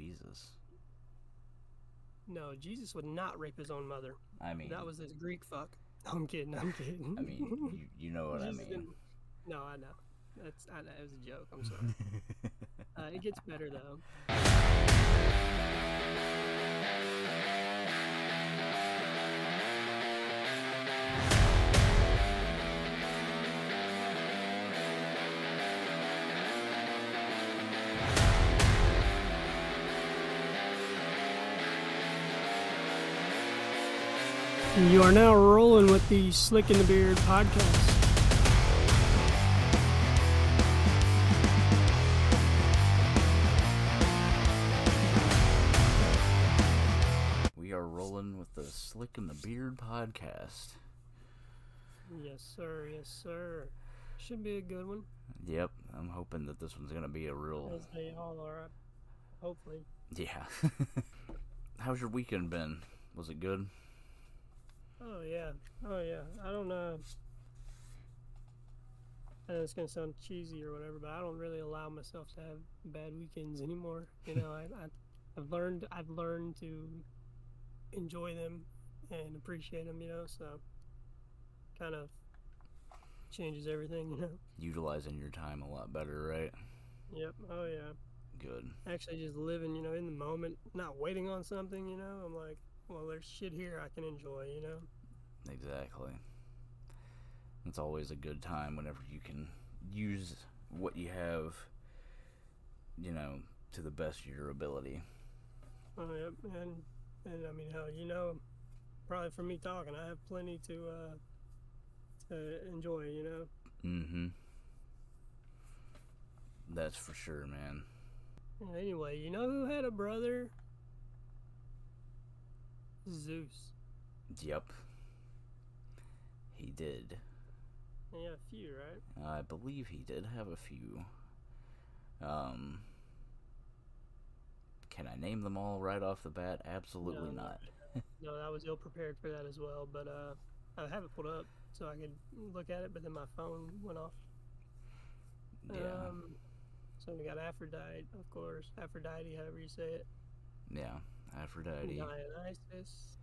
Jesus. No, Jesus would not rape his own mother. I mean, That was this Greek fuck. I'm kidding. I'm kidding. I mean, you, you know what I mean. didn't- No, I know. That's I know, it was a joke. I'm sorry. uh, it gets better though. You are now rolling with the Slick in the Beard podcast. we are rolling with the Slick in the Beard podcast. Yes, sir. Yes, sir. Should be a good one. Yep, I'm hoping that this one's gonna be a real. As they all are. Hopefully. Yeah. How's your weekend been? Was it good? Oh yeah. Oh yeah. I don't know. I know it's gonna sound cheesy or whatever, but I don't really allow myself to have bad weekends anymore. You know, I, I I've learned I've learned to enjoy them and appreciate them. You know, so kind of changes everything. You know. Utilizing your time a lot better, right? Yep. Oh yeah. Good. Actually, just living. You know, in the moment, not waiting on something. You know, I'm like, well, there's shit here I can enjoy. You know. Exactly. It's always a good time whenever you can use what you have, you know, to the best of your ability. Oh, yep, and and I mean, hell, you know, probably from me talking, I have plenty to uh to enjoy. You know. Mm-hmm. That's for sure, man. Anyway, you know who had a brother? Zeus. Yep. He did. He had a few, right? I believe he did have a few. Um, can I name them all right off the bat? Absolutely No, not. No, I was ill prepared for that as well, but uh, I have it pulled up so I could look at it, but then my phone went off. Yeah, Um, so we got Aphrodite, of course. Aphrodite, however you say it. yeah. Aphrodite. Dionysus.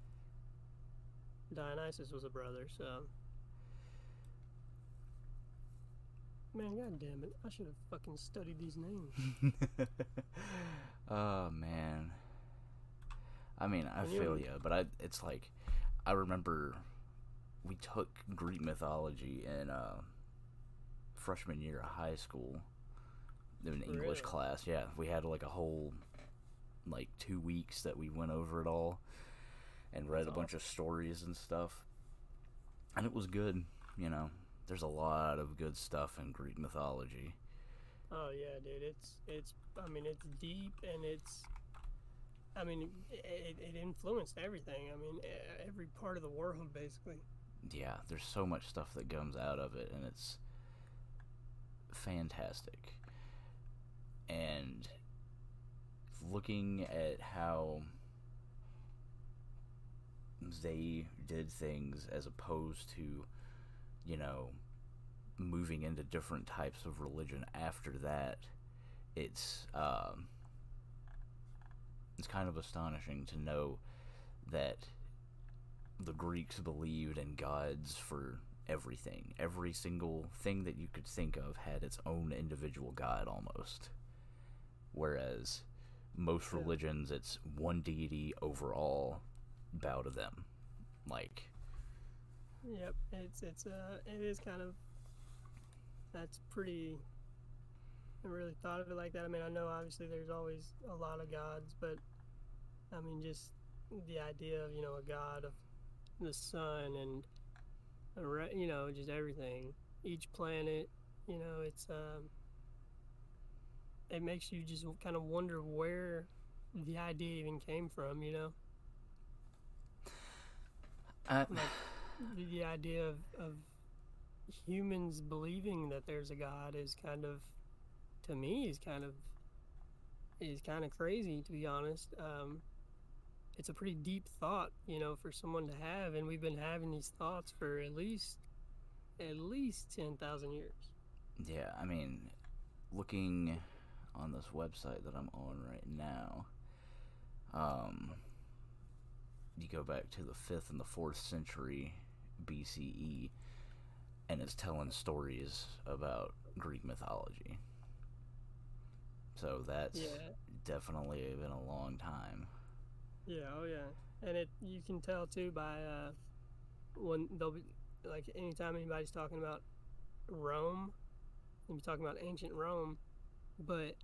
Dionysus was a brother, so. Man, god damn it. I should have fucking studied these names. oh man. I mean, I feel you, but I it's like I remember we took Greek mythology in uh, freshman year of high school in an English Really? class. Yeah, we had like a whole like two weeks that we went over it all and read That's a bunch of stories and stuff, and it was good. You know, there's a lot of good stuff in Greek mythology. Oh yeah, dude. It's it's. I mean, it's deep and it's. I mean, it, it influenced everything. I mean, every part of the world basically. yeah, there's so much stuff that comes out of it, and it's fantastic. And looking at how they did things as opposed to, you know, moving into different types of religion after that, it's um, it's kind of astonishing to know that the Greeks believed in gods for everything. Every single thing that you could think of had its own individual god almost. Whereas most Yeah. religions, it's one deity overall, bow to them. Like, Yep. It's it's uh it is kind of. That's pretty. I really thought of it like that. I mean, I know obviously there's always a lot of gods, but I mean, just the idea of you know a god of the sun and you know just everything, each planet, you know, it's um. It makes you just kind of wonder where the idea even came from, you know. I, like the, idea of, of humans believing that there's a god is kind of to me is kind of is kind of crazy to be honest um, it's a pretty deep thought you know for someone to have and we've been having these thoughts for at least at least 10,000 years yeah, I mean, looking on this website that I'm on right now, Um, you go back to the fifth and the fourth century BCE, and it's telling stories about Greek mythology. So that's Yeah. definitely been a long time. Yeah, oh yeah, and it you can tell too by uh, when they'll be like anytime anybody's talking about Rome, they'll be talking about ancient Rome, but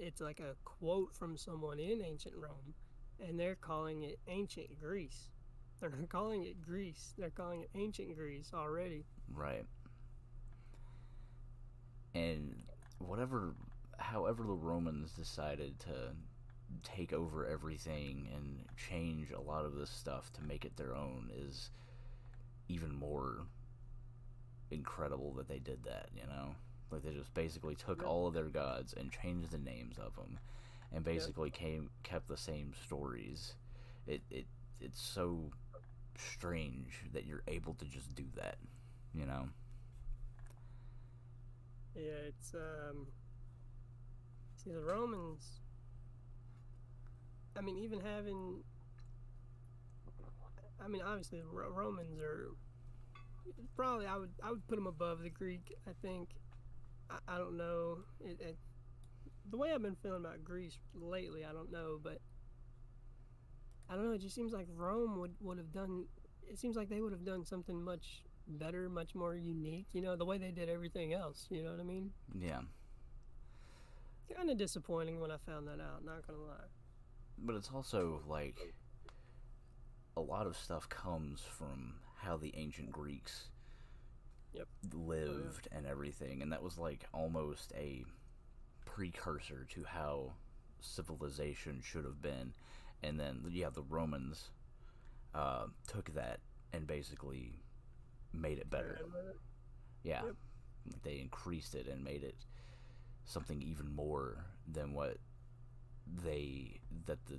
it's like a quote from someone in ancient Rome, and they're calling it ancient Greece. They're not calling it Greece. They're calling it ancient Greece already. Right. And whatever, however, the Romans decided to take over everything and change a lot of this stuff to make it their own is even more incredible that they did that, you know? Like they just basically took Yeah. all of their gods and changed the names of them and basically came kept the same stories. It it it's so strange that you're able to just do that, you know? Yeah, it's um. See the Romans. I mean, even having. I mean, obviously, the Romans are probably I would I would put them above the Greek. I think. I, I don't know. It, it, the way I've been feeling about Greece lately, I don't know, but I don't know. It just seems like Rome would would have done. It seems like they would have done something much better, much more unique. You know, the way they did everything else. You know what I mean? Yeah. Kind of disappointing when I found that out. Not gonna lie. But it's also like a lot of stuff comes from how the ancient Greeks Yep. lived and everything, and that was like almost a precursor to how civilization should have been. And then yeah, the Romans uh, took that and basically made it better. Ran with it. Yeah. Yep. Like they increased it and made it something even more than what they that the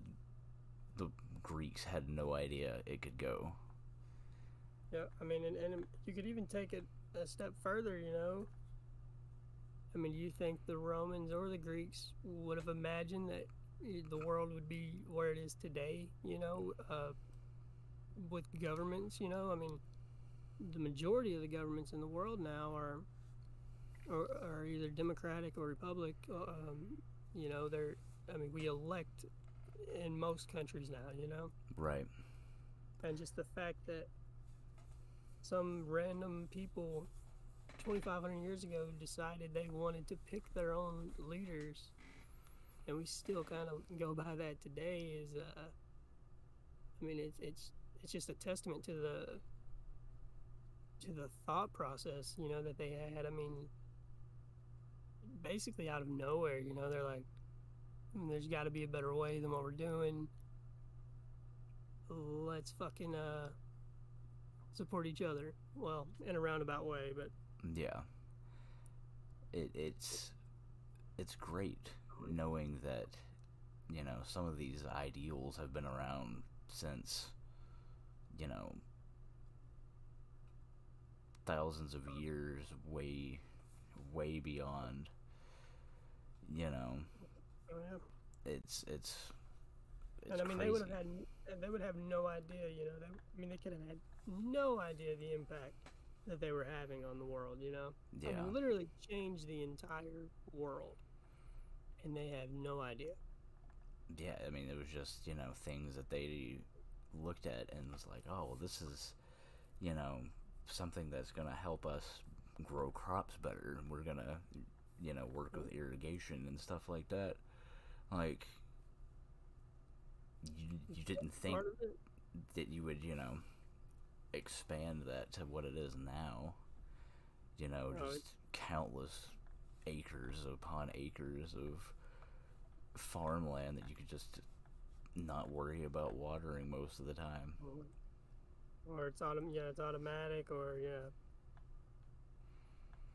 the Greeks had no idea it could go. Yeah, I mean, and, and you could even take it a step further. You know. I mean, do you think the Romans or the Greeks would have imagined that the world would be where it is today? You know, uh, with governments. You know, I mean, the majority of the governments in the world now are are, are either democratic or republic. uh, Um, you know, they're. I mean, we elect in most countries now. You know. Right. and just the fact that some random people 2500 years ago decided they wanted to pick their own leaders. And we still kind of go by that today is uh i mean it's it's it's just a testament to the to the thought process you know that they had. I mean basically out of nowhere you know they're like "Hmm, there's got to be a better way than what we're doing. Let's fucking uh support each other. Well, in a roundabout way, but Yeah. It it's it's great knowing that you know some of these ideals have been around since you know thousands of years way way beyond you know oh yeah. it's it's it's and I mean crazy. they would have had they would have no idea, you know. They, I mean they could have had no idea the impact that they were having on the world, you know. I yeah mean, literally changed the entire world, and they have no idea. yeah i mean it was just you know things that they looked at and was like oh well this is you know something that's going to help us grow crops better and we're going to you know work with mm-hmm. irrigation and stuff like that like you, you didn't think Part of it, that you would you know expand that to what it is now. You know just countless acres upon acres of farmland that you could just not worry about watering most of the time. Or it's autom- yeah, it's automatic, or yeah.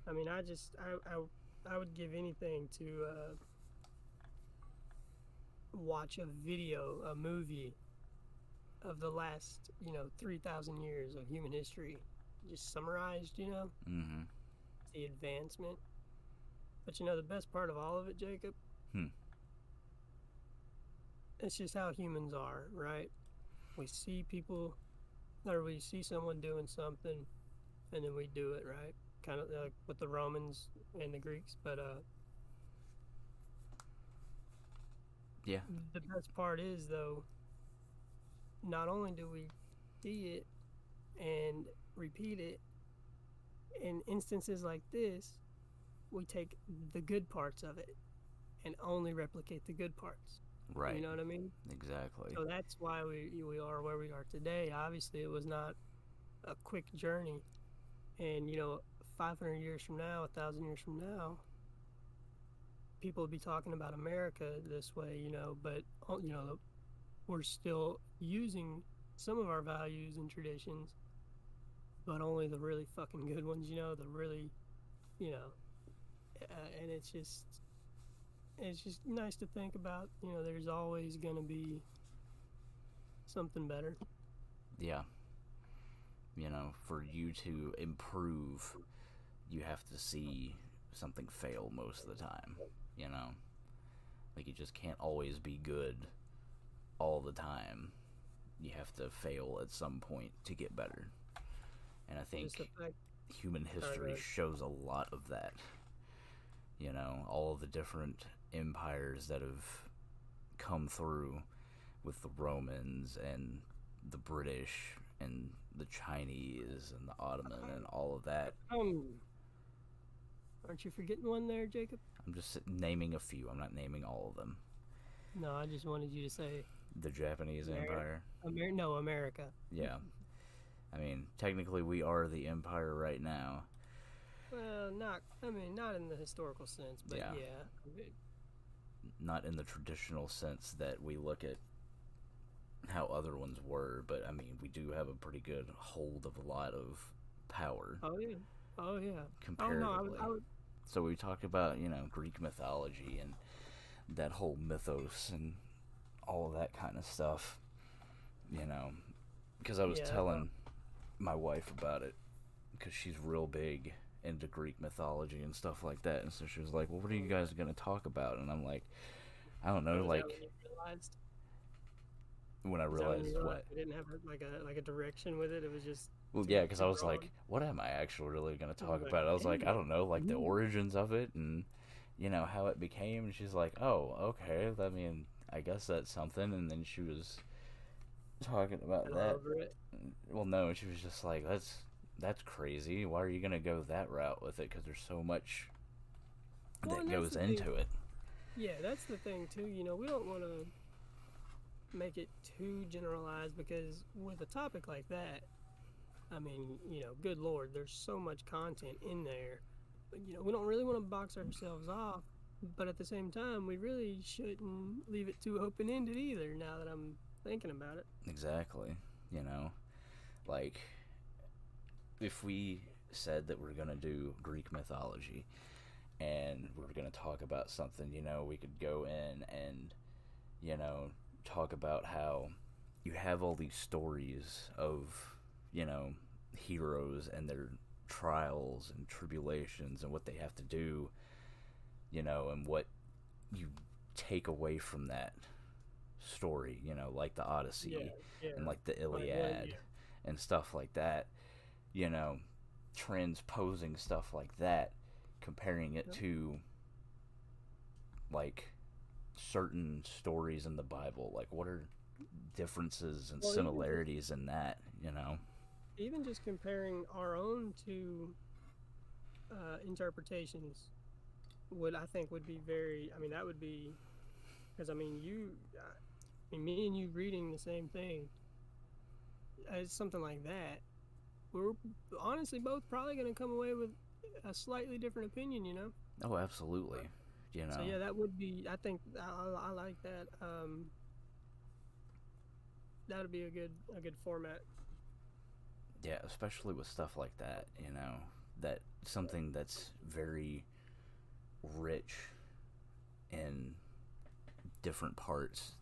I mean, I just I I, I would give anything to uh, watch a video, a movie of the last you know three thousand years of human history, just summarized. You know, mm-hmm the advancement. But you know, the best part of all of it, Jacob. Hmm. it's just how humans are, right? We see people, or we see someone doing something, and then we do it, right? Kind of like with the Romans and the Greeks, but uh, Yeah. the best part is though, not only do we see it and repeat it in instances like this, we take the good parts of it and only replicate the good parts. Right. You know what I mean? Exactly. So that's why we we are where we are today. Obviously, it was not a quick journey, and you know, 500 years from now, a thousand years from now, people will be talking about America this way. You know, but you know, we're still using some of our values and traditions, but only the really fucking good ones. You know, the really, you know, uh, and it's just it's just nice to think about. You know, there's always going to be something better. Yeah. You know, for you to improve, you have to see something fail most of the time. You know? Like, you just can't always be good all the time. You have to fail at some point to get better. And I think Just the fact, human history right. shows a lot of that. You know, all of the different empires that have come through with the Romans and the British and the Chinese and the Ottoman and all of that. um, aren't you forgetting one there, Jacob? I'm just naming a few. I'm not naming all of them. No, I just wanted you to say, The Japanese Ameri- Empire. Amer- no, America. Yeah. I mean, technically we are the empire right now. Well, not. I mean, not in the historical sense, but Yeah. yeah. Not in the traditional sense that we look at how other ones were, but I mean, we do have a pretty good hold of a lot of power oh yeah. Oh yeah. Oh no, I would, I would. So we talk about, you know, Greek mythology and that whole mythos and all that kind of stuff, you know, because I was Yeah. telling my wife about it because she's real big into Greek mythology and stuff like that, and so she was like, "Well, what are you mm-hmm. guys gonna talk about?" And I'm like, "I don't know, like." when you realized, when I was that when realized what. I didn't have like a like a direction with it. It was just. Well, yeah, because I was like, what am I actually really going to talk about? I was like, I don't know, like the mm-hmm. origins of it and, you know, how it became. And she's like, oh, okay. I mean, I guess that's something. And then she was talking about that. Well, no, she was just like, that's that's crazy. Why are you going to go that route with it? Because there's so much Well, that goes the thing. into it. Yeah, that's the thing too. You know, we don't want to make it too generalized because with a topic like that, I mean, you know, good lord, there's so much content in there. But, you know, we don't really want to box ourselves off, but at the same time, we really shouldn't leave it too open ended either. Now that I'm thinking about it. Exactly. You know, like if we said that we're to do Greek mythology and we're to talk about something, you know, we could go in and, you know, talk about how you have all these stories of, you know, heroes and their trials and tribulations and what they have to do, you know, and what you take away from that story, you know, like the Odyssey Yeah, yeah. and like the Like, Iliad yeah. and stuff like that. You know, transposing stuff like that, comparing it to like certain stories in the Bible. Like, what are differences and Well, even similarities in that? You know, even just comparing our own to uh, interpretations would I think would be very I mean that would be because I mean you I mean me and you reading the same thing as something like that we're honestly both probably going to come away with a slightly different opinion you know oh, absolutely. You know, so yeah that would be I think I, I, I like that um, that would be a good a good format yeah, especially with stuff like that. You know, that something that's very rich in different parts.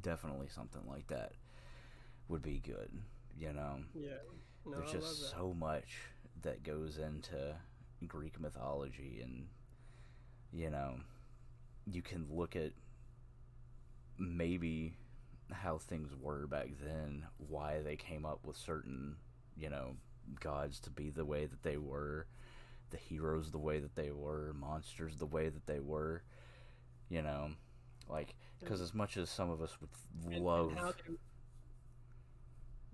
Definitely something like that would be good. You know, yeah no there's just so much that goes into Greek mythology, and you know, you can look at maybe how things were back then, why they came up with certain, you know, gods to be the way that they were, the heroes the way that they were, monsters the way that they were, you know, like because as much as some of us would love, and they,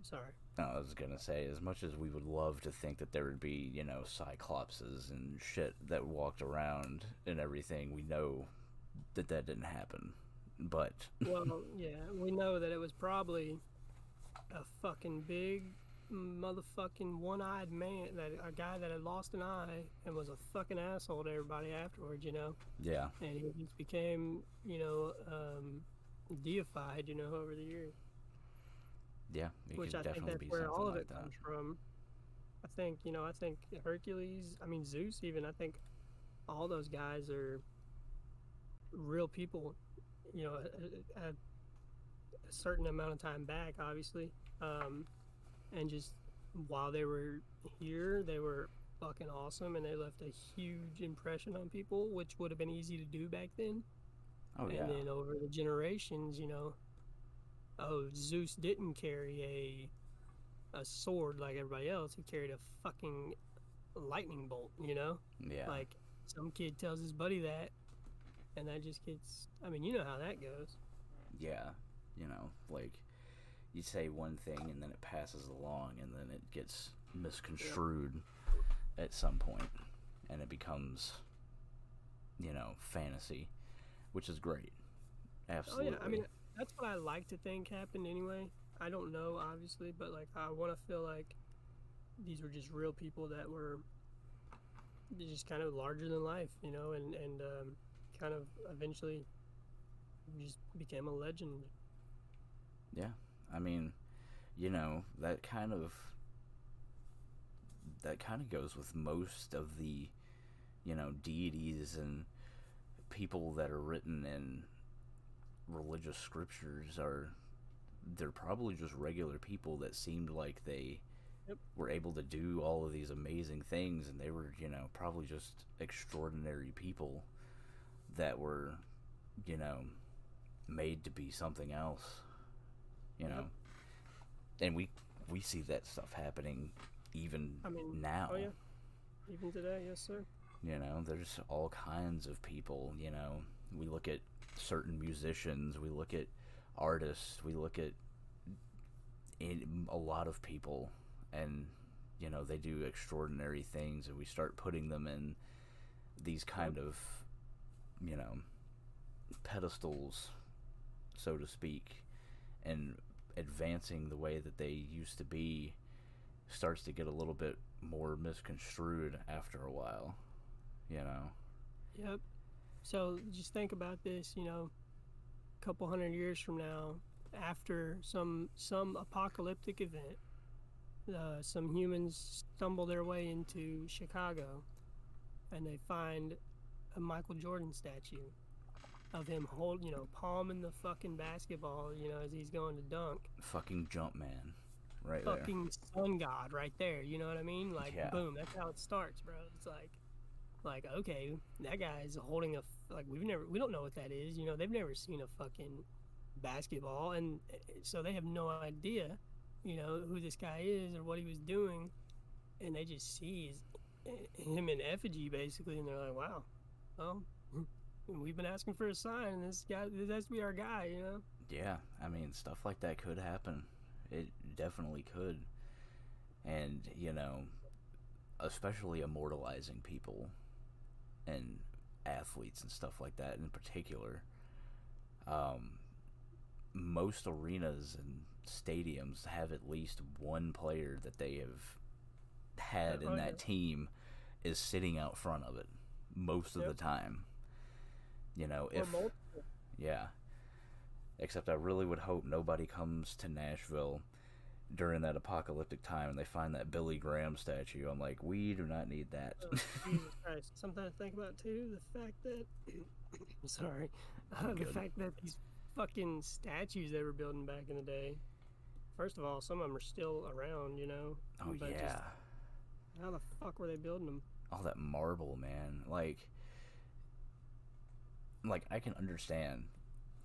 sorry. no, I was gonna say, as much as we would love to think that there would be, you know, cyclopses and shit that walked around and everything, we know that that didn't happen. But Well, yeah, we know that it was probably a fucking big motherfucking one-eyed man, that a guy that had lost an eye and was a fucking asshole to everybody afterwards, you know. yeah, And he just became, you know, um, deified, you know, over the years. yeah, which could I think definitely that's where all of like it that. comes from. I think you know. I think Hercules. I mean Zeus. Even I think all those guys are real people. You know, a, a, a certain amount of time back, obviously, um, and just while they were here, they were fucking awesome, and they left a huge impression on people, which would have been easy to do back then. Oh and yeah, then over the generations, you know, oh, Zeus didn't carry a a sword like everybody else. He carried a fucking lightning bolt, you know? yeah, Like some kid tells his buddy that and that just gets I mean, you know how that goes. yeah. You know, like you say one thing and then it passes along and then it gets misconstrued at some point and it becomes, you know, fantasy, which is great. Absolutely. Oh yeah, I mean that's what I like to think happened anyway. I don't know obviously, but like I want to feel like these were just real people that were just kind of larger than life, you know, and and um, kind of eventually just became a legend. Yeah, I mean, you know, that kind of that kind of goes with most of the, you know, deities and people that are written in religious scriptures are they're probably just regular people that seemed like they Yep. were able to do all of these amazing things and they were, you know, probably just extraordinary people that were, you know, made to be something else you know and we we see that stuff happening even I mean, oh, now. oh yeah, even today, yes sir. you know there's all kinds of people you know. We look at certain musicians we look at artists we look at in, a lot of people and you know they do extraordinary things and we start putting them in these kind of you know pedestals so to speak and advancing the way that they used to be starts to get a little bit more misconstrued after a while you know Yep. So just think about this, you know, a couple hundred years from now, after some some apocalyptic event, uh, some humans stumble their way into Chicago, and they find a Michael Jordan statue of him hold, you know, palming the fucking basketball, you know, as he's going to dunk. fucking jump man right there Fucking sun god right there. You know what I mean? Like, Yeah. boom. That's how it starts, bro. It's like, like okay, that guy's holding a like we've never we don't know what that is. You know, they've never seen a fucking basketball, and uh, so they have no idea, you know, who this guy is or what he was doing, and they just see his, eh, him in effigy basically, and they're like, wow, well. We've been asking for a sign, and this guy, this has to be our guy, you know. yeah i mean stuff like that could happen. It definitely could. And you know especially immortalizing people and athletes and stuff like that in particular. Um, most arenas and stadiums have at least one player that they have had Oh, in that team is sitting out front of it most of Yep. the time you know if multiple. yeah. Except I really would hope nobody comes to Nashville during that apocalyptic time and they find that Billy Graham statue. I'm like, we do not need that. Oh, Jesus Christ. Something to think about too. The fact that, sorry, uh, the fact that these fucking statues they were building back in the day. First of all, some of them are still around, you know. oh but just yeah. how the fuck were they building them? All that marble, man. Like like I can understand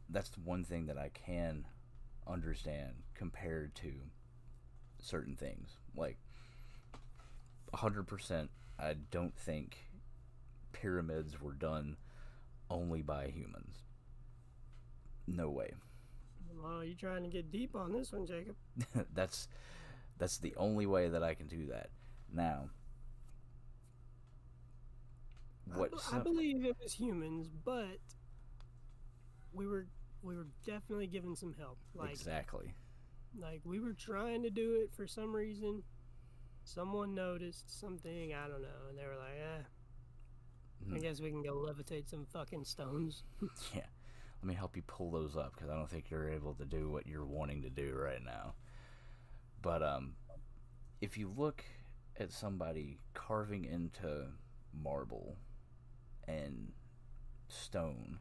that's the one thing that I can understand compared to certain things. Like 100% I don't think pyramids were done only by humans. No way. Well, you're trying to get deep on this one, Jacob? that's that's the only way that I can do that. Now, what I, I believe it was humans, but we were we were definitely given some help. Like exactly. Like we were trying to do it for some reason. Someone noticed something, I don't know, and they were like, "Eh, mm. I hmm. guess we can go levitate some fucking stones." yeah. Let me help you pull those up because I don't think you're able to do what you're wanting to do right now. But um, if you look at somebody carving into marble and stone,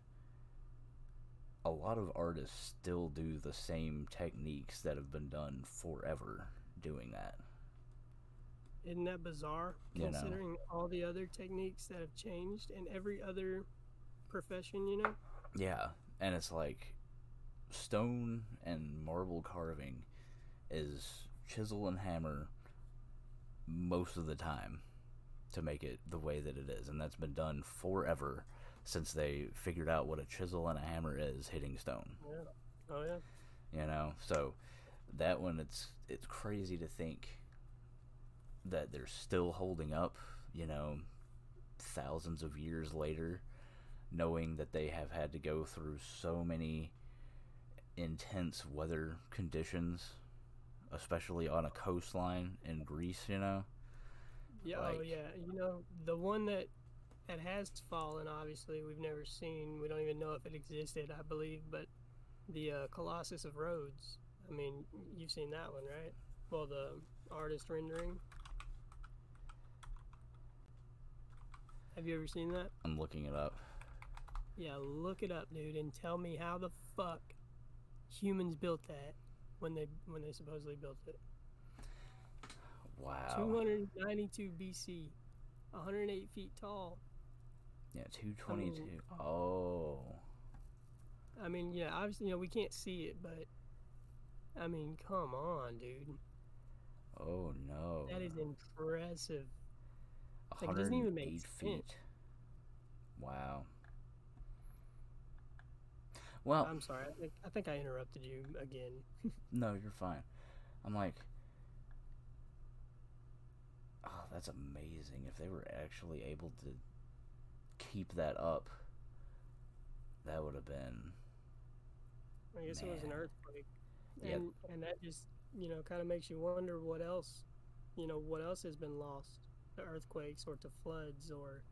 a lot of artists still do the same techniques that have been done forever doing that. Isn't that bizarre? You considering know. all the other techniques that have changed in every other profession, you know? Yeah, and it's like stone and marble carving is chisel and hammer most of the time to make it the way that it is, and that's been done forever since they figured out what a chisel and a hammer is hitting stone. Yeah. Oh yeah. You know, so that one it's it's crazy to think that they're still holding up, you know, thousands of years later, knowing that they have had to go through so many intense weather conditions, especially on a coastline in Greece, you know. Yeah, oh, like, oh yeah. You know, the one that that has fallen, obviously, we've never seen. We don't even know if it existed, I believe, but the uh, Colossus of Rhodes. I mean, you've seen that one, right? Well, the artist rendering. Have you ever seen that? I'm looking it up. Yeah, look it up, dude, and tell me how the fuck humans built that when they when they supposedly built it. Wow. 292 BC, 108 feet tall. Yeah, 222. I mean, oh. I mean, yeah, obviously, you know, we can't see it, but I mean, come on, dude. Oh no. That is impressive. Like, it doesn't even make feet. Sense. Wow. Well, I'm sorry. I think I think I interrupted you again. no, you're fine. I'm like, oh, that's amazing. If they were actually able to keep that up, that would have been. I guess man. it was an earthquake, and yep. and that just you know kind of makes you wonder what else, you know, what else has been lost to earthquakes or to floods or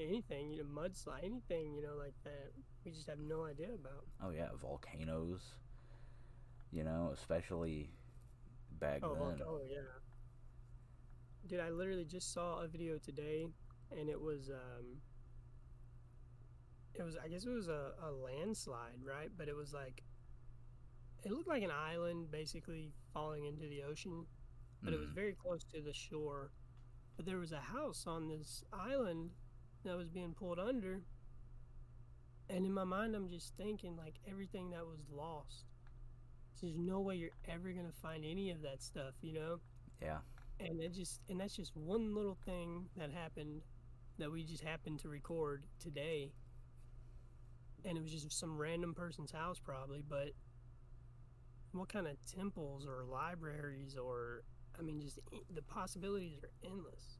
anything, you know, mudslide, anything, you know, like that. We just have no idea about. Oh yeah, volcanoes. You know, especially back oh, then. oh yeah. Dude, I literally just saw a video today, and it was um, it was I guess it was a, a landslide, right? But it was like it looked like an island basically falling into the ocean, but mm-hmm. it was mm-hmm. very close to the shore. But there was a house on this island that was being pulled under. And in my mind, I'm just thinking like everything that was lost. There's no way you're ever gonna find any of that stuff, you know? Yeah. And it just and that's just one little thing that happened that we just happened to record today. And it was just some random person's house probably but what kind of temples or libraries or i mean just the possibilities are endless.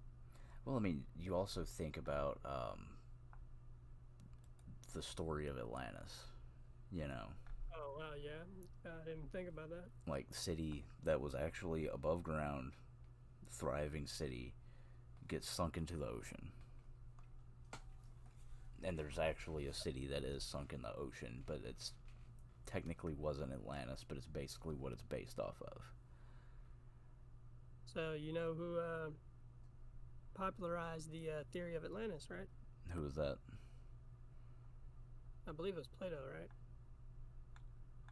Well i mean you also think about um, the story of atlantis you know? Oh wow yeah. I didn't think about that. Like city that was actually above ground thriving city gets sunk into the ocean and there's actually a city that is sunk in the ocean, but it's technically wasn't Atlantis, but it's basically what it's based off of. So you know who uh, popularized the uh, theory of Atlantis, right? Who was that? I believe it was Plato, right?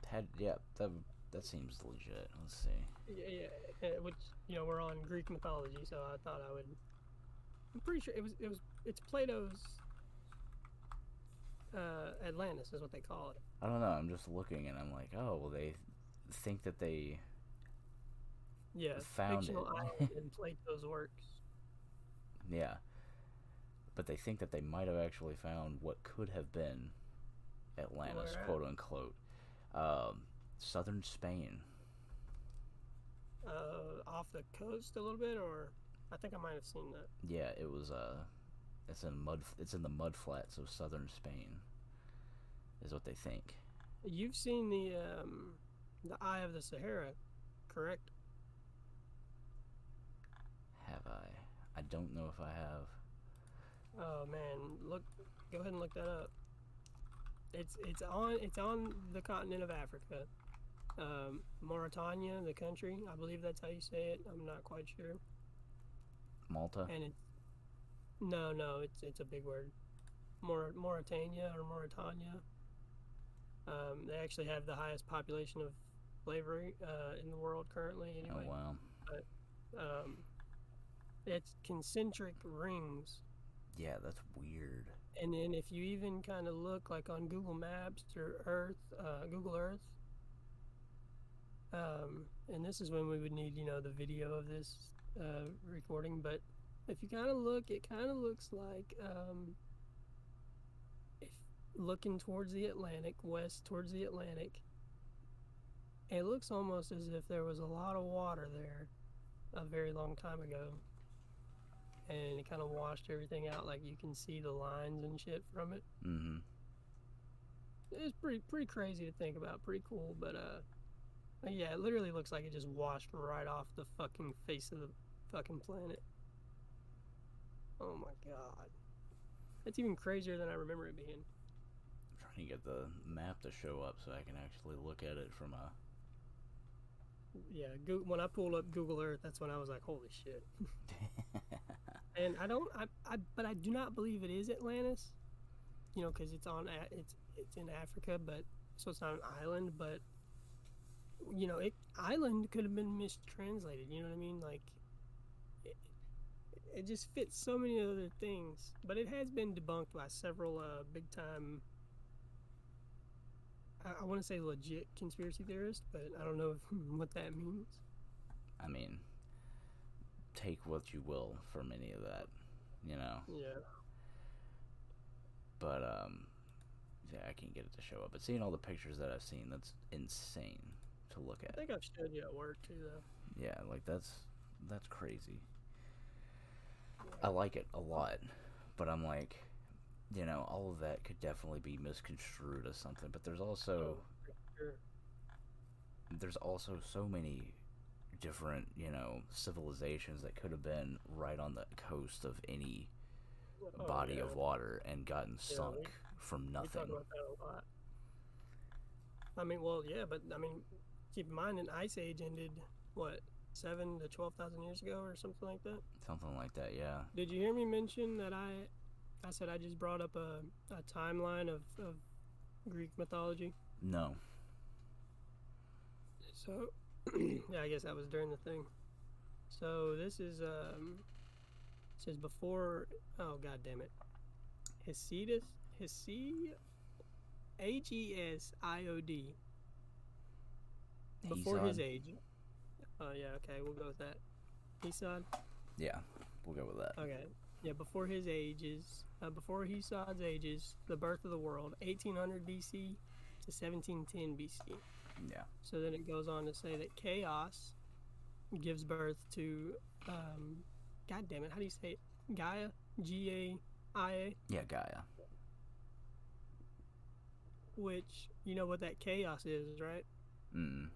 Had yeah, that that seems legit. Let's see. Yeah, yeah, which you know we're on Greek mythology, so I thought I would. I'm pretty sure it was it was it's Plato's uh, Atlantis is what they call it. I don't know. I'm just looking and I'm like, oh, well, they think that they Yeah, Found it. in Plato's works. Yeah. But they think that they might have actually found what could have been Atlantis, quote unquote. Um, southern Spain. Uh, off the coast a little bit, or I think I might have seen that. Yeah, it was. Uh, it's in mud. It's in the mud flats of southern Spain. Is what they think. You've seen the um, the Eye of the Sahara, correct? Have I? I don't know if I have. Oh man, look, go ahead and look that up. It's it's on it's on the continent of Africa, um, Mauritania, the country. I believe that's how you say it. I'm not quite sure. Malta. And it's no, no, it's it's a big word. Maur- Mauritania or Mauritania. Um, they actually have the highest population of slavery uh, in the world currently. Anyway, Oh wow. um, it's concentric rings. Yeah, that's weird. And then if you even kind of look like on Google Maps or Earth, uh, Google Earth, um, and this is when we would need, you know, the video of this uh, recording. But if you kind of look, it kind of looks like um, if looking towards the Atlantic, west towards the Atlantic, it looks almost as if there was a lot of water there a very long time ago and it kind of washed everything out. Like you can see the lines and shit from it. Mm-hmm. It's pretty pretty crazy to think about. Pretty cool, but uh, yeah, it literally looks like it just washed right off the fucking face of the fucking planet. Oh my god, that's even crazier than I remember it being. I'm trying to get the map to show up so I can actually look at it from a. Yeah, when I pulled up Google Earth, that's when I was like, holy shit. And I don't, I, I, but I do not believe it is Atlantis. You know, because it's on, it's it's in Africa, but so it's not an island. But you know, it island could have been mistranslated. You know what I mean? Like, it, it just fits so many other things. But it has been debunked by several uh, big time. I, I want to say legit conspiracy theorists, but I don't know what that means. I mean, take what you will from any of that, you know. Yeah. But um, yeah, I can't get it to show up. But seeing all the pictures that I've seen, that's insane to look at. I think I've showed you at work too, though. Yeah, like that's that's crazy. I like it a lot, but I'm like, you know, all of that could definitely be misconstrued as something. But there's also oh, Sure. there's also so many different, you know, civilizations that could have been right on the coast of any Oh, body yeah. of water and gotten Yeah, sunk we- from nothing. talk about that a lot. I mean, well, yeah, but I mean, keep in mind, an ice age ended what seven to twelve thousand years ago, or something like that. Something like that, yeah. Did you hear me mention that I, I said I just brought up a, a timeline of, of Greek mythology? No. So, yeah, I guess that was during the thing. So this is um, it says before. Oh god damn it, Hesiodus, Hesi, A G S I O D. Before his age. Oh yeah, okay, we'll go with that. Hesod. Yeah, we'll go with that. Okay. Yeah, before his ages, uh, before Hesod's ages, the birth of the world, 1800 BC to 1710 BC. Yeah. So then it goes on to say that chaos gives birth to, um, God damn it, how do you say it? Gaia? G A I A? Yeah, Gaia. Which, you know what that chaos is, right? Mm.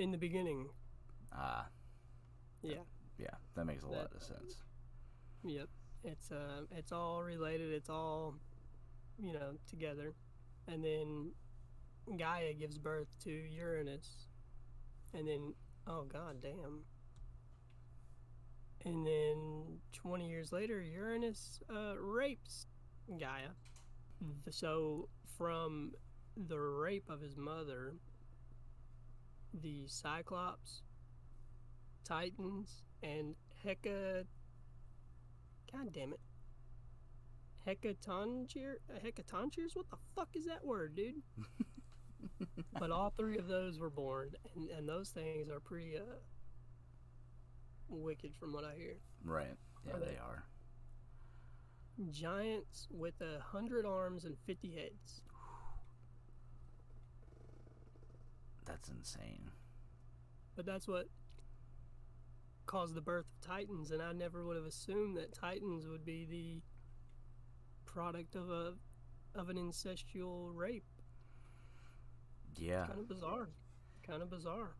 In the beginning. Ah, Yeah. yeah, that makes a lot of sense. Yep. It's uh it's all related, it's all you know, together. And then Gaia gives birth to Uranus. And then oh god damn. And then 20 years later Uranus uh, rapes Gaia. So from the rape of his mother, the Cyclops, Titans, and Hecate God damn it. Hecatoncheir, Hecatoncheirs. What the fuck is that word, dude? but all three of those were born, and, and those things are pretty uh, wicked from what I hear. Right. Yeah, Are they they? are. Giants with a hundred arms and fifty heads. That's insane. But that's what caused the birth of Titans, and I never would have assumed that Titans would be the product of a of an incestual rape. Yeah. Kind of bizarre. Kind of bizarre.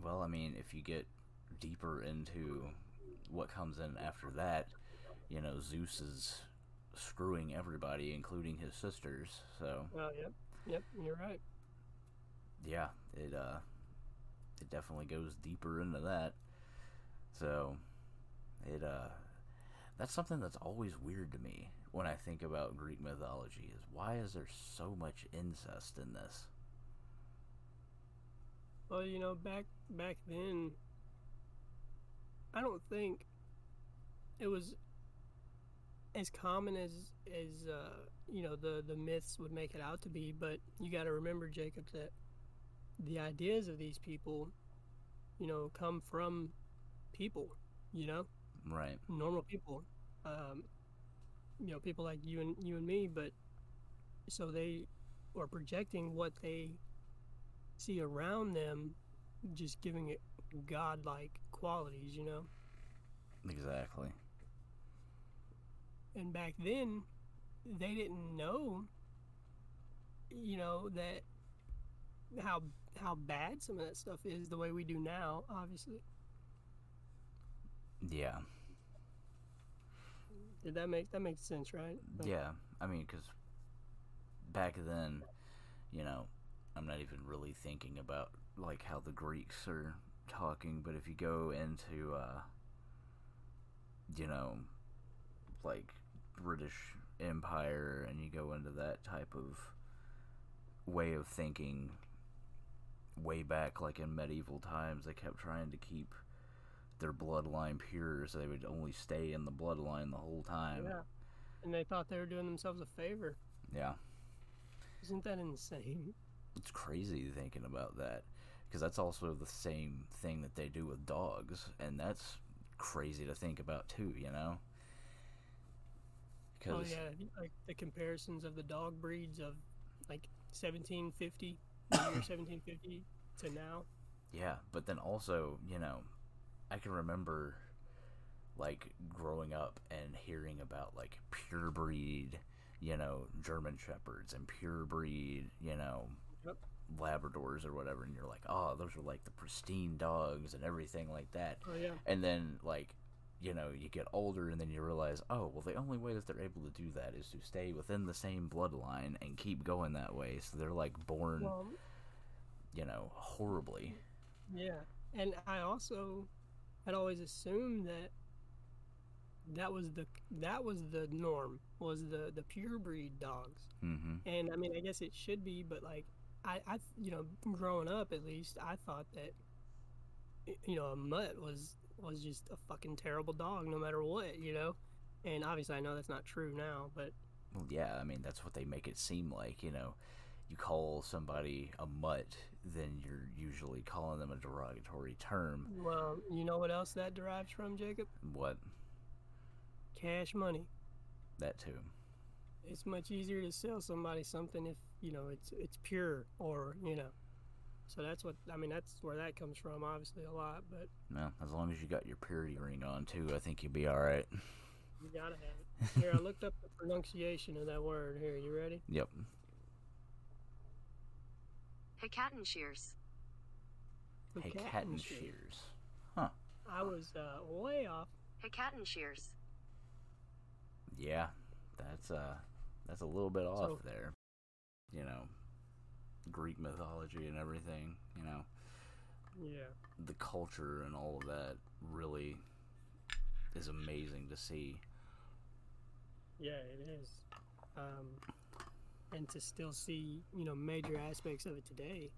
Well, I mean, if you get deeper into what comes in after that, you know, Zeus is screwing everybody, including his sisters. So, Oh, yep, yep. You're right. Yeah, it uh it definitely goes deeper into that. So, it uh that's something that's always weird to me when I think about Greek mythology is why is there so much incest in this? Well, you know, back back then, I don't think it was as common as as uh, you know the the myths would make it out to be. But you got to remember, Jacob, that the ideas of these people, you know, come from people. You know, Right. normal people. Um, you know, people like you and you and me. But so they are projecting what they see around them, just giving it godlike qualities. You know. Exactly. and back then they didn't know you know that how how bad some of that stuff is the way we do now obviously Yeah. did that make that makes sense right Like, Yeah, I mean, because back then, you know, I'm not even really thinking about like how the Greeks are talking, but if you go into, uh, you know, like British Empire and you go into that type of way of thinking, way back, like in medieval times, they kept trying to keep their bloodline pure, so they would only stay in the bloodline the whole time. yeah and they thought they were doing themselves a favor yeah. isn't that insane It's crazy thinking about that because that's also the same thing that they do with dogs, and that's crazy to think about too. You know, oh because yeah like the comparisons of the dog breeds of like 1750 the year 1750 to now yeah, but then also you know, I can remember like growing up and hearing about like pure breed, you know, German shepherds and pure breed, you know, Yep. Labradors or whatever, and you're like, oh, those are like the pristine dogs and everything like that. oh yeah and then like you know you get older and then you realize oh well the only way that they're able to do that is to stay within the same bloodline and keep going that way so they're like born well you know horribly. Yeah, and I also had always assumed that that was the that was the norm was the the pure breed dogs, mm-hmm. And I mean I guess it should be, but like I I you know growing up at least I thought that you know a mutt was was just a fucking terrible dog no matter what you know, and obviously I know that's not true now, but well yeah i mean that's what they make it seem like you know you call somebody a mutt then you're usually calling them a derogatory term. Well you know what else that derives from Jacob? what? Cash money. that too. It's much easier to sell somebody something if you know it's it's pure or you know. So that's what i mean that's where that comes from obviously a lot but no as long as you got your purity ring on too i think you'll be all right. You gotta have it. Here i looked up the pronunciation of that word. Here you ready? Yep Hecatoncheires. hey Cat cat and and shears. Huh. i was uh, way off Hey Hecatoncheires. Yeah, that's uh that's a little bit off So- there. You know, Greek mythology and everything, you know, yeah the culture and all of that really is amazing to see. yeah it is um and to still see you know major aspects of it today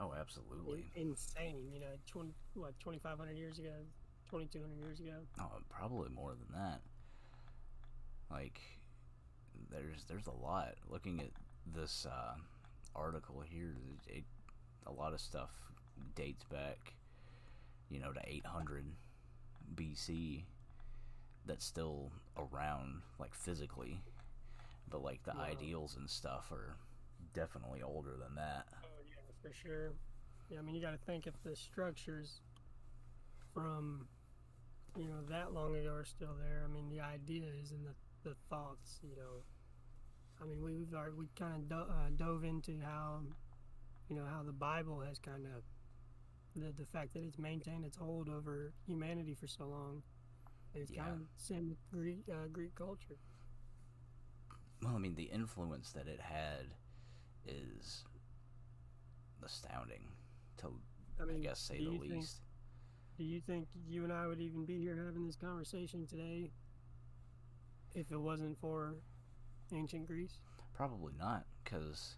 Oh, absolutely. insane you know 20 what 2500 years ago 2200 years ago Oh, probably more than that. Like, there's there's a lot. Looking at this uh, article here, it, a lot of stuff dates back, you know, to 800 BC. That's still around, like physically, but like the Wow. ideals and stuff are definitely older than that. Oh yeah, for sure. Yeah, I mean you got to think if the structures from you know that long ago are still there. I mean the ideas and the, the thoughts. You know, I mean we, we've already, we kind of do, uh, dove into how you know how the Bible has kind of the the fact that it's maintained its hold over humanity for so long. It's Yeah. kind of same with Greek uh, Greek culture. Well, I mean, the influence that it had is astounding, to I I, guess say the you think- least. Do you think you and I would even be here having this conversation today if it wasn't for ancient Greece? Probably not, because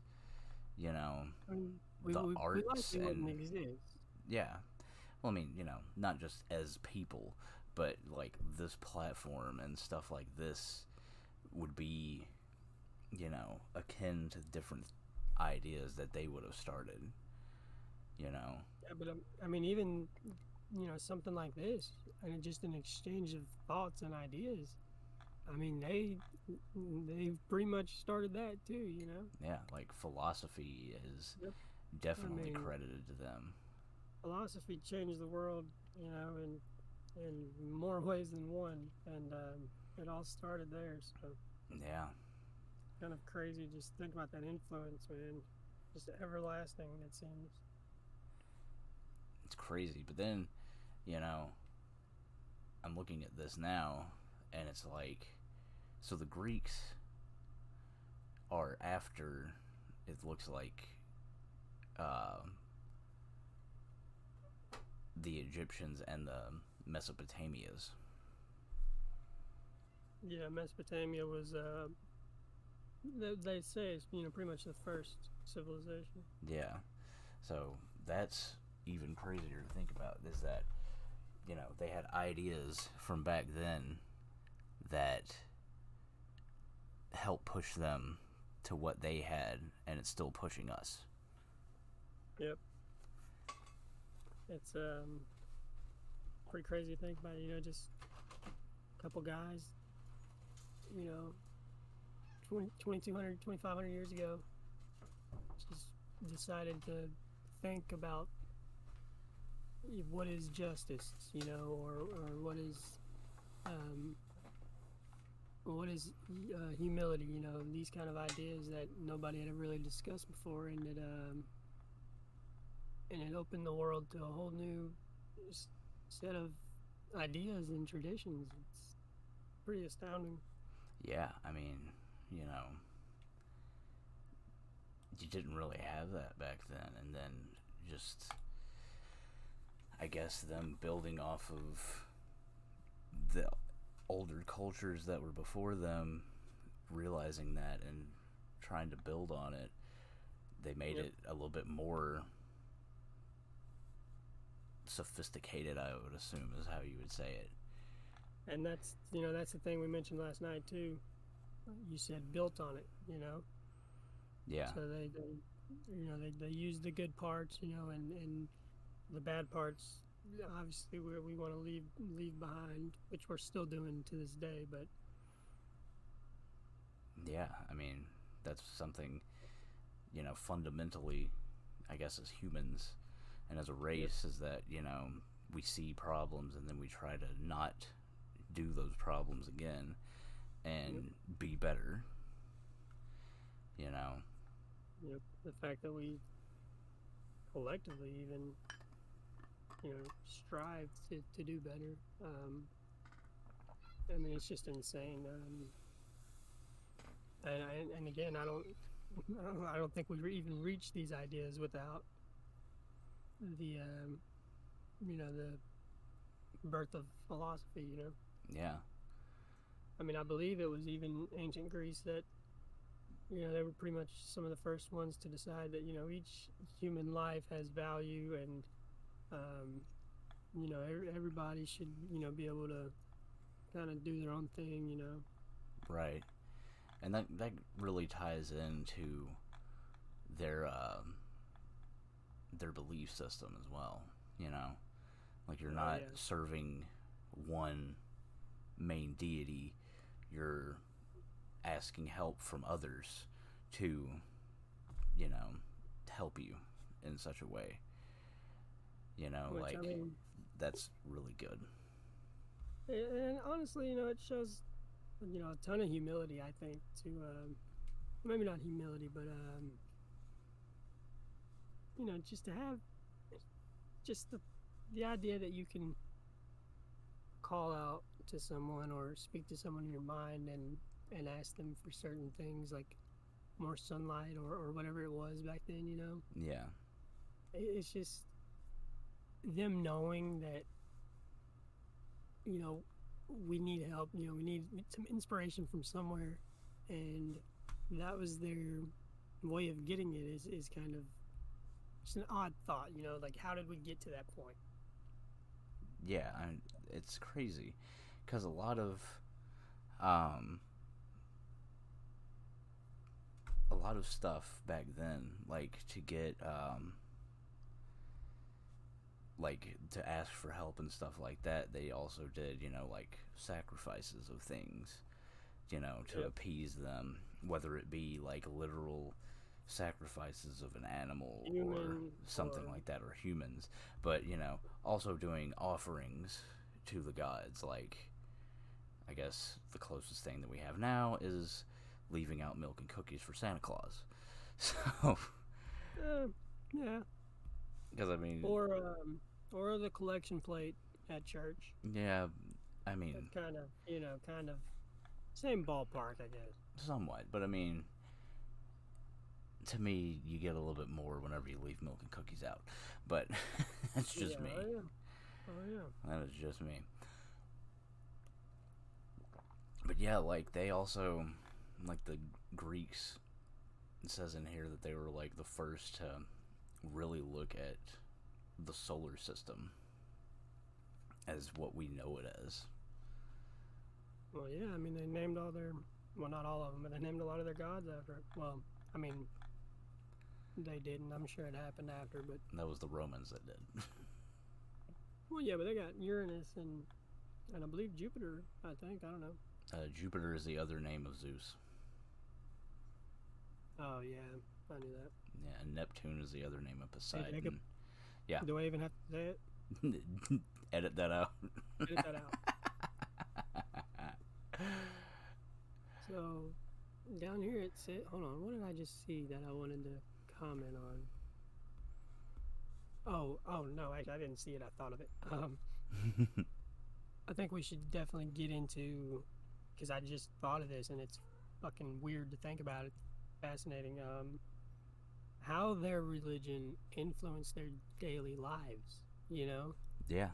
you know, I mean, we, The we, we arts wouldn't and- yeah. Well, I mean, you know, not just as people, but like this platform and stuff like this would be, you know, akin to different ideas that they would have started. You know, Yeah, but um, I mean, even you know something like this, and just an exchange of thoughts and ideas. I mean, they they've pretty much started that too. You know, yeah, like philosophy is Yep. definitely mean- credited to them. philosophy changed the world. You know, in in more ways than one, and um, it all started there. So. Yeah. Kind of crazy just think about that influence man just everlasting it seems it's crazy. But then, you know, I'm looking at this now, and it's like, so the Greeks are after. It looks like uh, the Egyptians and the Mesopotamias. yeah mesopotamia was uh they, they say it's you know pretty much the first civilization Yeah. So that's even crazier to think about is that, you know, they had ideas from back then that helped push them to what they had, and it's still pushing us. Yep. It's um pretty crazy to think about you know just a couple guys you know 20, 2200 2500 years ago just decided to think about what is justice you know or, or what is um, what is uh, humility you know these kind of ideas that nobody had ever really discussed before and it um, and it opened the world to a whole new set of ideas and traditions. It's pretty astounding. Yeah, I mean, you know, you didn't really have that back then, and then just, I guess, them building off of the older cultures that were before them, realizing that and trying to build on it, they made Yep. it a little bit more sophisticated, I would assume, is how you would say it. And that's you know that's the thing we mentioned last night too. You said built on it, you know. Yeah. So they, they you know they, they use the good parts, you know, and, and the bad parts. Obviously, we we want to leave leave behind, which we're still doing to this day. But Yeah, I mean, that's something, you know, fundamentally, I guess, as humans and as a race, is that, you know, we see problems and then we try to not do those problems again and be better. You know, know the fact that we collectively even you know strive to, to do better um, i mean it's just insane um, and, and, and again i don't I don't- i don't think we re- even reach these ideas without the um, you know the birth of philosophy you know? Yeah, I mean, I believe it was even ancient Greece that, you know, they were pretty much some of the first ones to decide that, you know, each human life has value and, um, you know, everybody should, you know, be able to kind of do their own thing, you know. Right. And that that really ties into their um, their belief system as well. You know, like you're Oh, not yeah. serving one main deity. You're asking help from others to, you know, help you in such a way. You know, Which like I mean, that's really good. and honestly, you know, it shows, you know, a ton of humility. I think to um, maybe not humility, but um, you know, just to have just the the idea that you can call out to someone or speak to someone in your mind and and ask them for certain things like more sunlight or, or whatever it was back then you know? Yeah. it's just them knowing that you know we need help you know we need some inspiration from somewhere. And that was their way of getting it is, is kind of just an odd thought you know like how did we get to that point? Yeah I, it's crazy because a lot of um a lot of stuff back then like to get um like to ask for help and stuff like that they also did you know like sacrifices of things you know to Yep. appease them whether it be like literal sacrifices of an animal or something or- like that or humans but you know also doing offerings to the gods like i guess the closest thing that we have now is leaving out milk and cookies for santa claus. So uh, yeah. Because i mean or um, or the collection plate at church. Yeah i mean kind of you know kind of same ballpark i guess. Somewhat but i mean to me you get a little bit more whenever you leave milk and cookies out. But that's just yeah, me. oh yeah. Oh yeah. That is just me. But yeah, like they also, like the Greeks, it says in here that they were like the first to really look at the solar system as what we know it as. Well, yeah, I mean, they named all their, well, not all of them, but they named a lot of their gods after it. Well, I mean, they didn't. I'm sure it happened after, but, That was the Romans that did. well, yeah, but they got Uranus and, and I believe Jupiter, I think. I don't know. Uh, Jupiter is the other name of Zeus. Oh, yeah, I knew that. Yeah, and Neptune is the other name of Poseidon. Jacob. Yeah. Do I even have to say it? Edit that out. Edit that out. So, down here it said, hold on, what did I just see that I wanted to comment on? Oh, oh no, actually, I didn't see it. I thought of it. Um, I think we should definitely get into because I just thought of this and it's fucking weird to think about. it. fascinating. Um, how their religion influenced their daily lives. You know, yeah.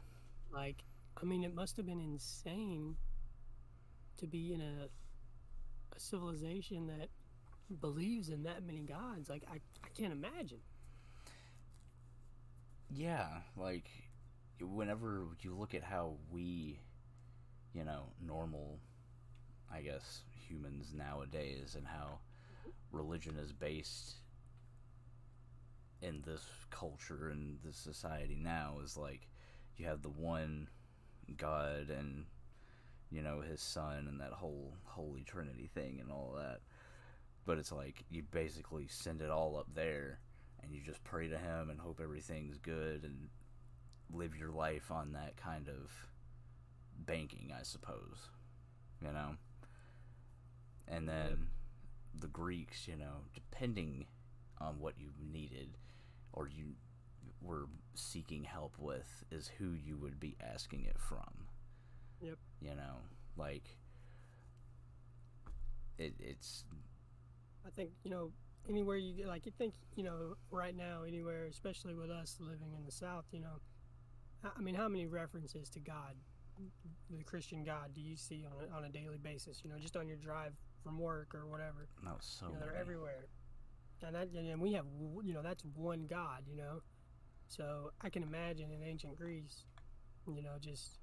like I mean, it must have been insane to be in a a civilization that believes in that many gods. Like I, I can't imagine. Yeah, like whenever you look at how we, you know, normal, I guess, humans nowadays and how religion is based in this culture and this society now is like you have the one God and you know his son and that whole holy trinity thing and all that but it's like you basically send it all up there and you just pray to him and hope everything's good and live your life on that kind of banking, I suppose. You know? And then the Greeks, you know, depending on what you needed or you were seeking help with, is who you would be asking it from. Yep. You know, like it, it's I think you know anywhere you get, like you think you know right now anywhere, especially with us living in the South, you know, I I mean, how many references to God, the Christian God, do you see on a, on a daily basis? You know, just on your drive from work or whatever. no so you know, they're many. everywhere. And that, and we have, you know, that's one God, you know. So I can imagine in ancient Greece, you know, just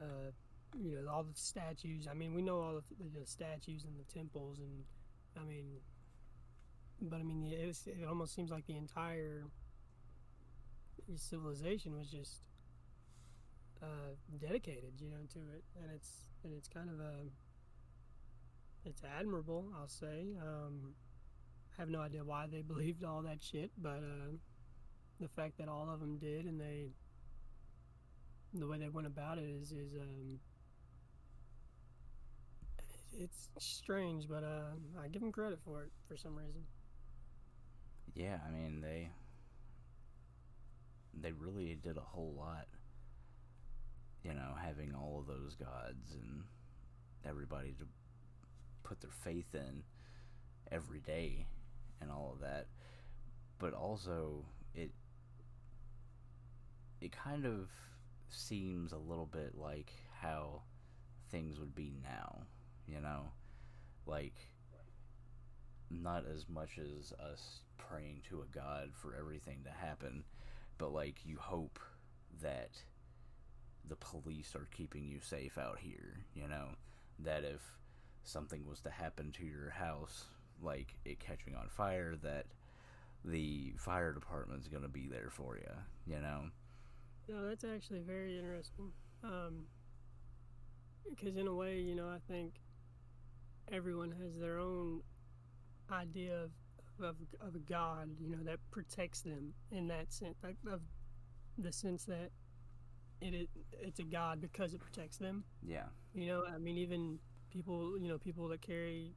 uh, you know all the statues. I mean, we know all the, the statues and the temples, and I mean, but I mean, it, was, it almost seems like the entire civilization was just uh, dedicated, you know, to it, and it's and it's kind of a it's admirable, I'll say. Um, I have no idea why they believed all that shit, but uh, the fact that all of them did and they the way they went about it is is um, it's strange, but uh, I give them credit for it for some reason. Yeah, I mean they they really did a whole lot. You know, having all of those gods and everybody to put their faith in every day and all of that. But also it it kind of seems a little bit like how things would be now, you know? Like not as much as us praying to a god for everything to happen, but like you hope that the police are keeping you safe out here, you know? That if something was to happen to your house, like it catching on fire, that the fire department's going to be there for you, you know? No, that's actually very interesting. Um, because, in a way, you know, I think everyone has their own idea of, of, of a God, you know, that protects them in that sense, like, of the sense that it, it it's a God because it protects them. Yeah. You know, I mean, even people, you know, people that carry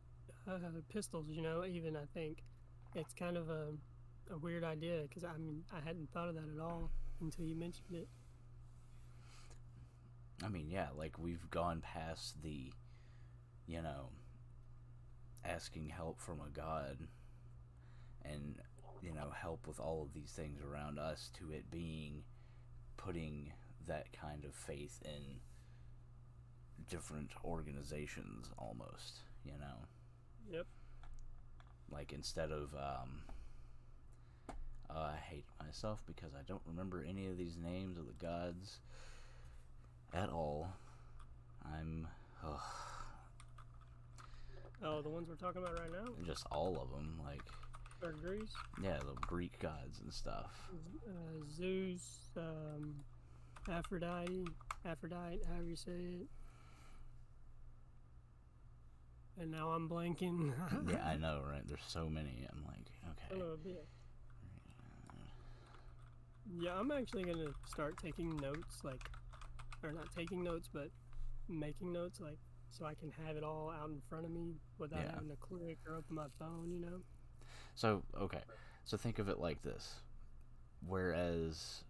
uh, pistols, you know, even I think it's kind of a, a weird idea because I mean, I hadn't thought of that at all until you mentioned it. I mean, yeah, like we've gone past the, you know, asking help from a god and, you know, help with all of these things around us to it being putting that kind of faith in different organizations almost, you know? Yep. Like instead of, um, uh, I hate myself because I don't remember any of these names of the gods at all. I'm, ugh, Oh, the ones we're talking about right now? just all of them. Like, Or Greece? yeah, the Greek gods and stuff. Uh, Zeus, um, Aphrodite, Aphrodite, however you say it. And now I'm blanking. yeah, I know, right? There's so many. I'm like, okay. Oh, a bit. Yeah, I'm actually gonna start taking notes, like, or not taking notes, but making notes, like, so I can have it all out in front of me without Yeah. having to click or open my phone, you know? So, okay. So think of it like this. Whereas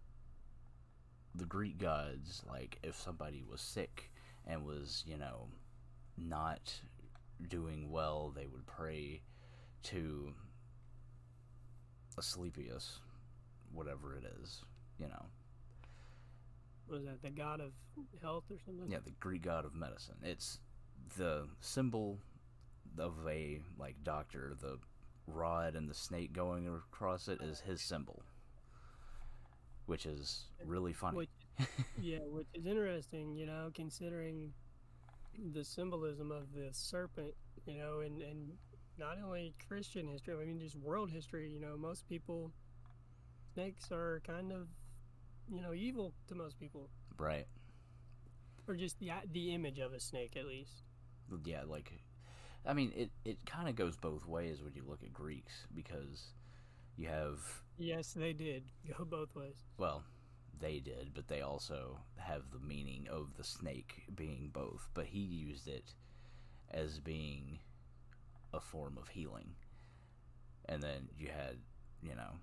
the Greek gods, like if somebody was sick and was, you know, not doing well, they would pray to Asclepius, whatever it is, you know. Was that the god of health or something? Yeah, the Greek god of medicine. It's the symbol of a like doctor, the rod and the snake going across it is his symbol. Which is really funny. Which, yeah, which is interesting, you know, considering the symbolism of the serpent, you know, and, and not only Christian history, I mean, just world history, you know, most people, snakes are kind of, you know, evil to most people. right. Or just the, the image of a snake, at least. Yeah, like I mean it it kind of goes both ways when you look at Greeks because you have Yes, they did go both ways. well, they did, but they also have the meaning of the snake being both, but he used it as being a form of healing. And then you had, you know,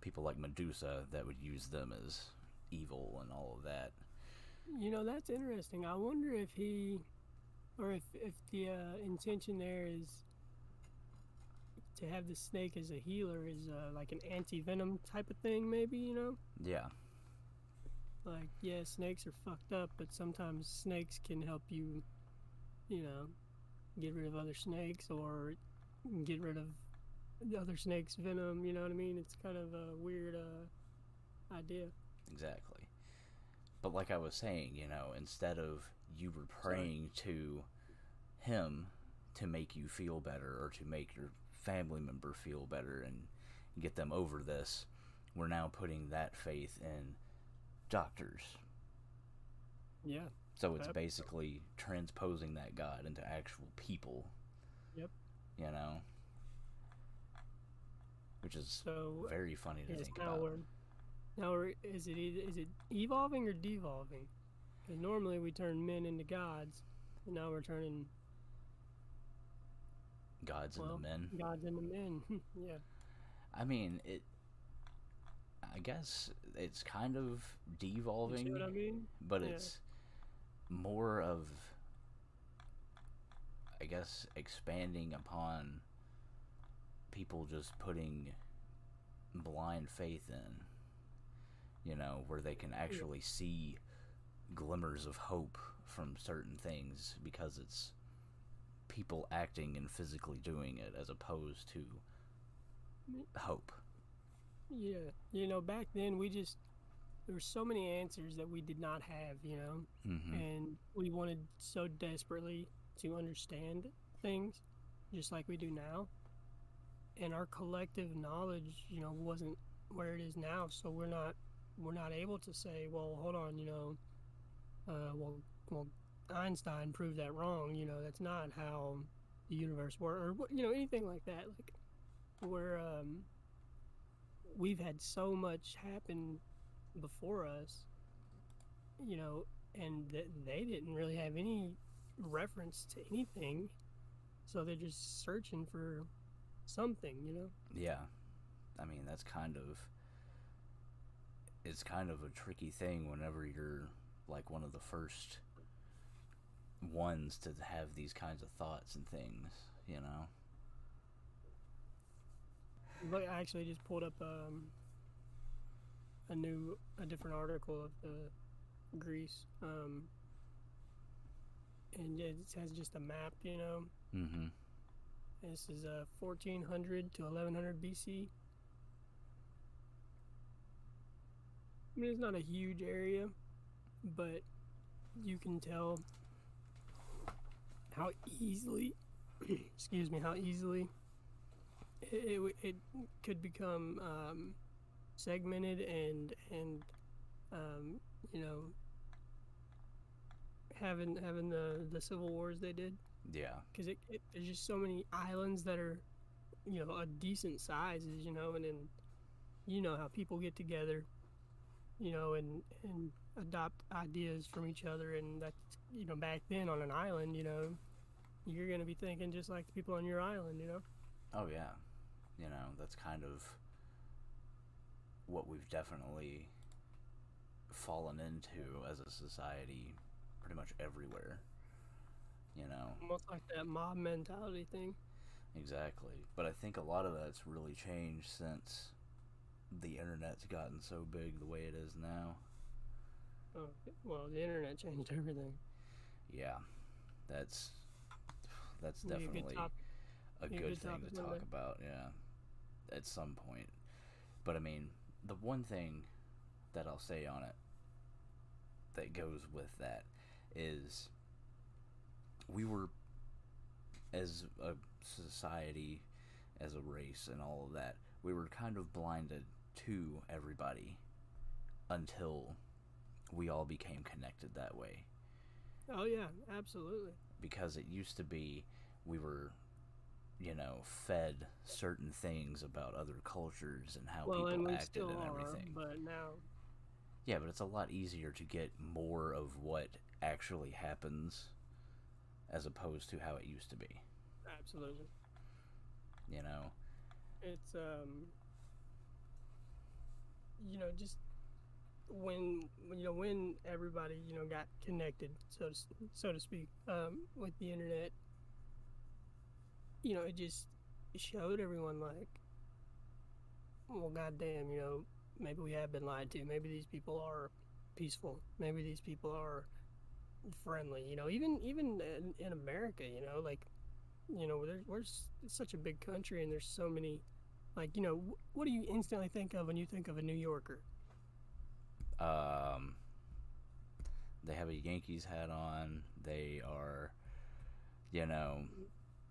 people like Medusa that would use them as evil and all of that. You know, that's interesting. I wonder if he, or if, if the uh, intention there is to have the snake as a healer, is uh, like an anti venom type of thing, maybe, you know? Yeah. Like, yeah, snakes are fucked up, but sometimes snakes can help you, you know, get rid of other snakes or get rid of the other snake's venom, you know what I mean? It's kind of a weird uh, idea. Exactly. But like I was saying, you know, instead of you were praying to him to make you feel better or to make your family member feel better and get them over this. We're now putting that faith in doctors. Yeah. So it's basically transposing that God into actual people. Yep. You know? Which is So very funny to think now about. we're now we're, is it is it evolving or devolving? Because normally we turn men into gods, and now we're turning Gods well, the men. gods into men. yeah, I mean, it. I guess it's kind of you devolving, what I mean? but Yeah. it's more of, I guess, expanding upon people just putting blind faith in. You know, where they can actually see glimmers of hope from certain things because it's people acting and physically doing it as opposed to mm. hope. Yeah, you know, back then we just there were so many answers that we did not have, you know, hmm and we wanted so desperately to understand things, just like we do now. And our collective knowledge, you know, wasn't where it is now, so we're not we're not able to say, well, hold on, you know, uh, well, well, Einstein proved that wrong. You know, that's not how the universe works, or you know, anything like that. Like, where um, we've had so much happen before us, you know, and th- they didn't really have any reference to anything, so they're just searching for something, you know. Yeah. I mean, that's kind of it's kind of a tricky thing whenever you're like one of the first ones to have these kinds of thoughts and things, you know. But I actually just pulled up um, a new, a different article of the Greece, um, and it has just a map. You know, Mhm. this is uh, 1400 to 1100 BC. I mean, it's not a huge area, but you can tell how easily, excuse me, how easily it, it, could become um, segmented and and um, you know having having the the civil wars they did Yeah. because it, it there's just so many islands that are you know a decent sizes you know and then you know how people get together you know and and adopt ideas from each other and that's you know back then on an island you know you're gonna be thinking just like the people on your island you know Oh yeah. You know, that's kind of what we've definitely fallen into as a society pretty much everywhere. You know. almost like that mob mentality thing Exactly. But I think a lot of that's really changed since the internet's gotten so big the way it is now. oh, well the internet changed everything Yeah. That's that's Be a good definitely a good thing to talk about, yeah. At some point. But I mean, the one thing that I'll say on it that goes with that is we were as a society, as a race and all of that, we were kind of blinded to everybody until we all became connected that way. Oh yeah. Absolutely. Because it used to be we were you know fed certain things about other cultures and how well people we acted and are everything. but now yeah but it's a lot easier to get more of what actually happens as opposed to how it used to be. Absolutely. You know? It's um you know just when you know when everybody you know got connected so to, so to speak um with the internet you know it just showed everyone like well goddamn you know maybe we have been lied to. Maybe these people are peaceful. Maybe these people are friendly you know even even in, in america you know like you know there's we're such a big country and there's so many like you know what do you instantly think of when you think of a new yorker? Um they have a Yankees hat on. They are, you know,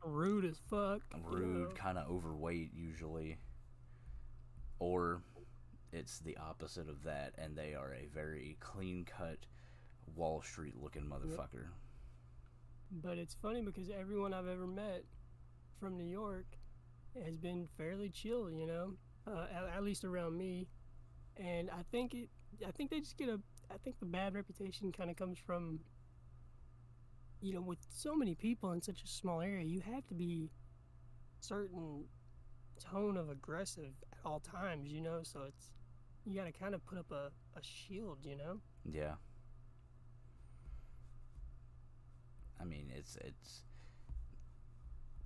Rude as fuck. rude, know? kind of overweight usually, or it's the opposite of that, and they are a very clean cut Wall Street looking motherfucker. But it's funny because everyone I've ever met from New York has been fairly chill, you know, uh, at, at least around me. And I think it, I think they just get a, I think the bad reputation kind of comes from, you know, with so many people in such a small area, you have to be certain tone of aggressive at all times, you know. So it's, you got to kind of put up a, a shield, you know. Yeah. I mean, it's it's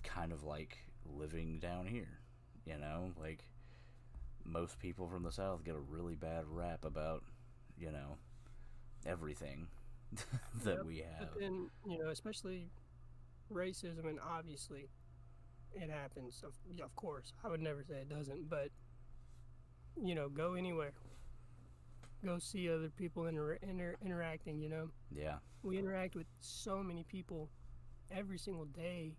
kind of like living down here, you know, like most people from the south get a really bad rap about, you know, everything that Yep, we have. But then, you know, especially racism, and obviously it happens, of, of course. I would never say it doesn't, but, you know, go anywhere. Go see other people inter- inter- interacting, you know. Yeah. We interact with so many people every single day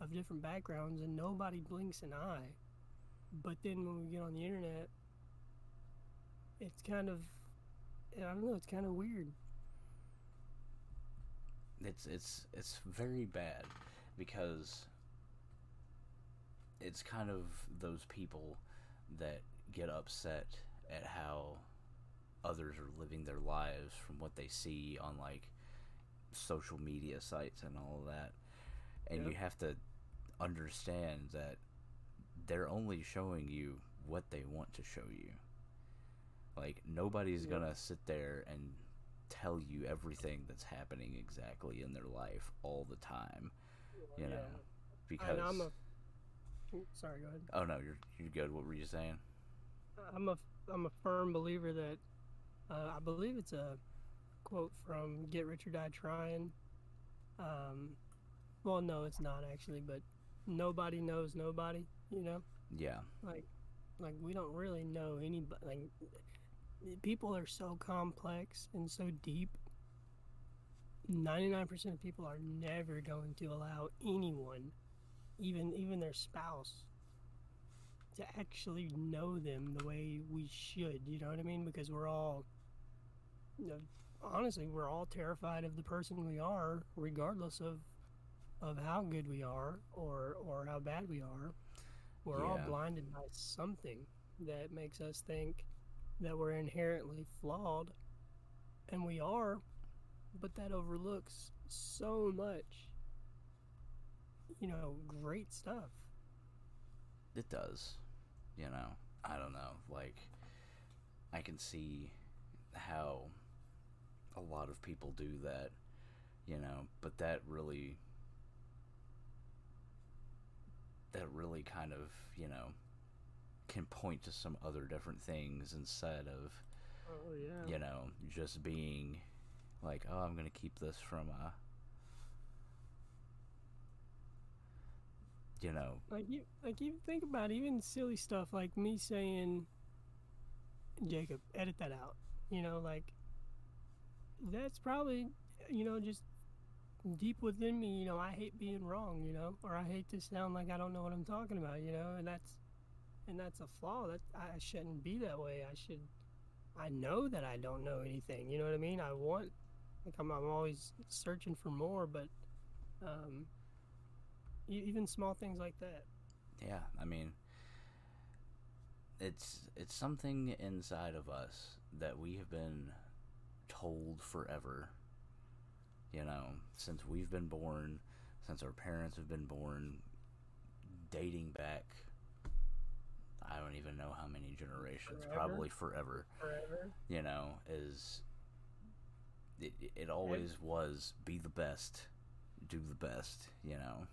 of different backgrounds, and nobody blinks an eye. But then when we get on the internet, it's kind of, I don't know, it's kind of weird. It's it's it's very bad because it's kind of those people that get upset at how others are living their lives from what they see on like social media sites and all of that and Yep. you have to understand that they're only showing you what they want to show you like nobody's Yep. gonna sit there and tell you everything that's happening exactly in their life all the time you know because I'm a. Sorry, go ahead. oh no you're you're good what were you saying I'm a I'm a firm believer that uh, I believe it's a quote from Get Rich or Die Trying. Um, well, no, it's not actually, but nobody knows nobody. You know, yeah like like we don't really know anybody. Like people are so complex and so deep. Ninety nine percent of people are never going to allow anyone, even even their spouse, to actually know them the way we should. You know what I mean? Because we're all, you know, honestly, we're all terrified of the person we are, regardless of of how good we are or or how bad we are. We're all blinded by something that makes us think that we're inherently flawed, and we are, but that overlooks so much. You know, great stuff. it does you know i don't know like i can see how a lot of people do that you know but that really that really kind of you know can point to some other different things instead of Oh yeah. you know just being like oh i'm gonna keep this from uh you know Like you, like you think about even silly stuff like me saying, "Jacob, edit that out." You know, like that's probably, you know, just deep within me. You know, I hate being wrong. You know, or I hate to sound like I don't know what I'm talking about. You know, and that's, and that's a flaw. That I shouldn't be that way. I should. I know that I don't know anything. You know what I mean? I want, like, I'm, I'm always searching for more, but, um, even small things like that. Yeah, I mean, it's it's something inside of us that we have been told forever. You know, since we've been born, since our parents have been born, dating back. I don't even know how many generations, Forever? probably forever. Forever. You know, is it, it always was be the best, do the best. You know,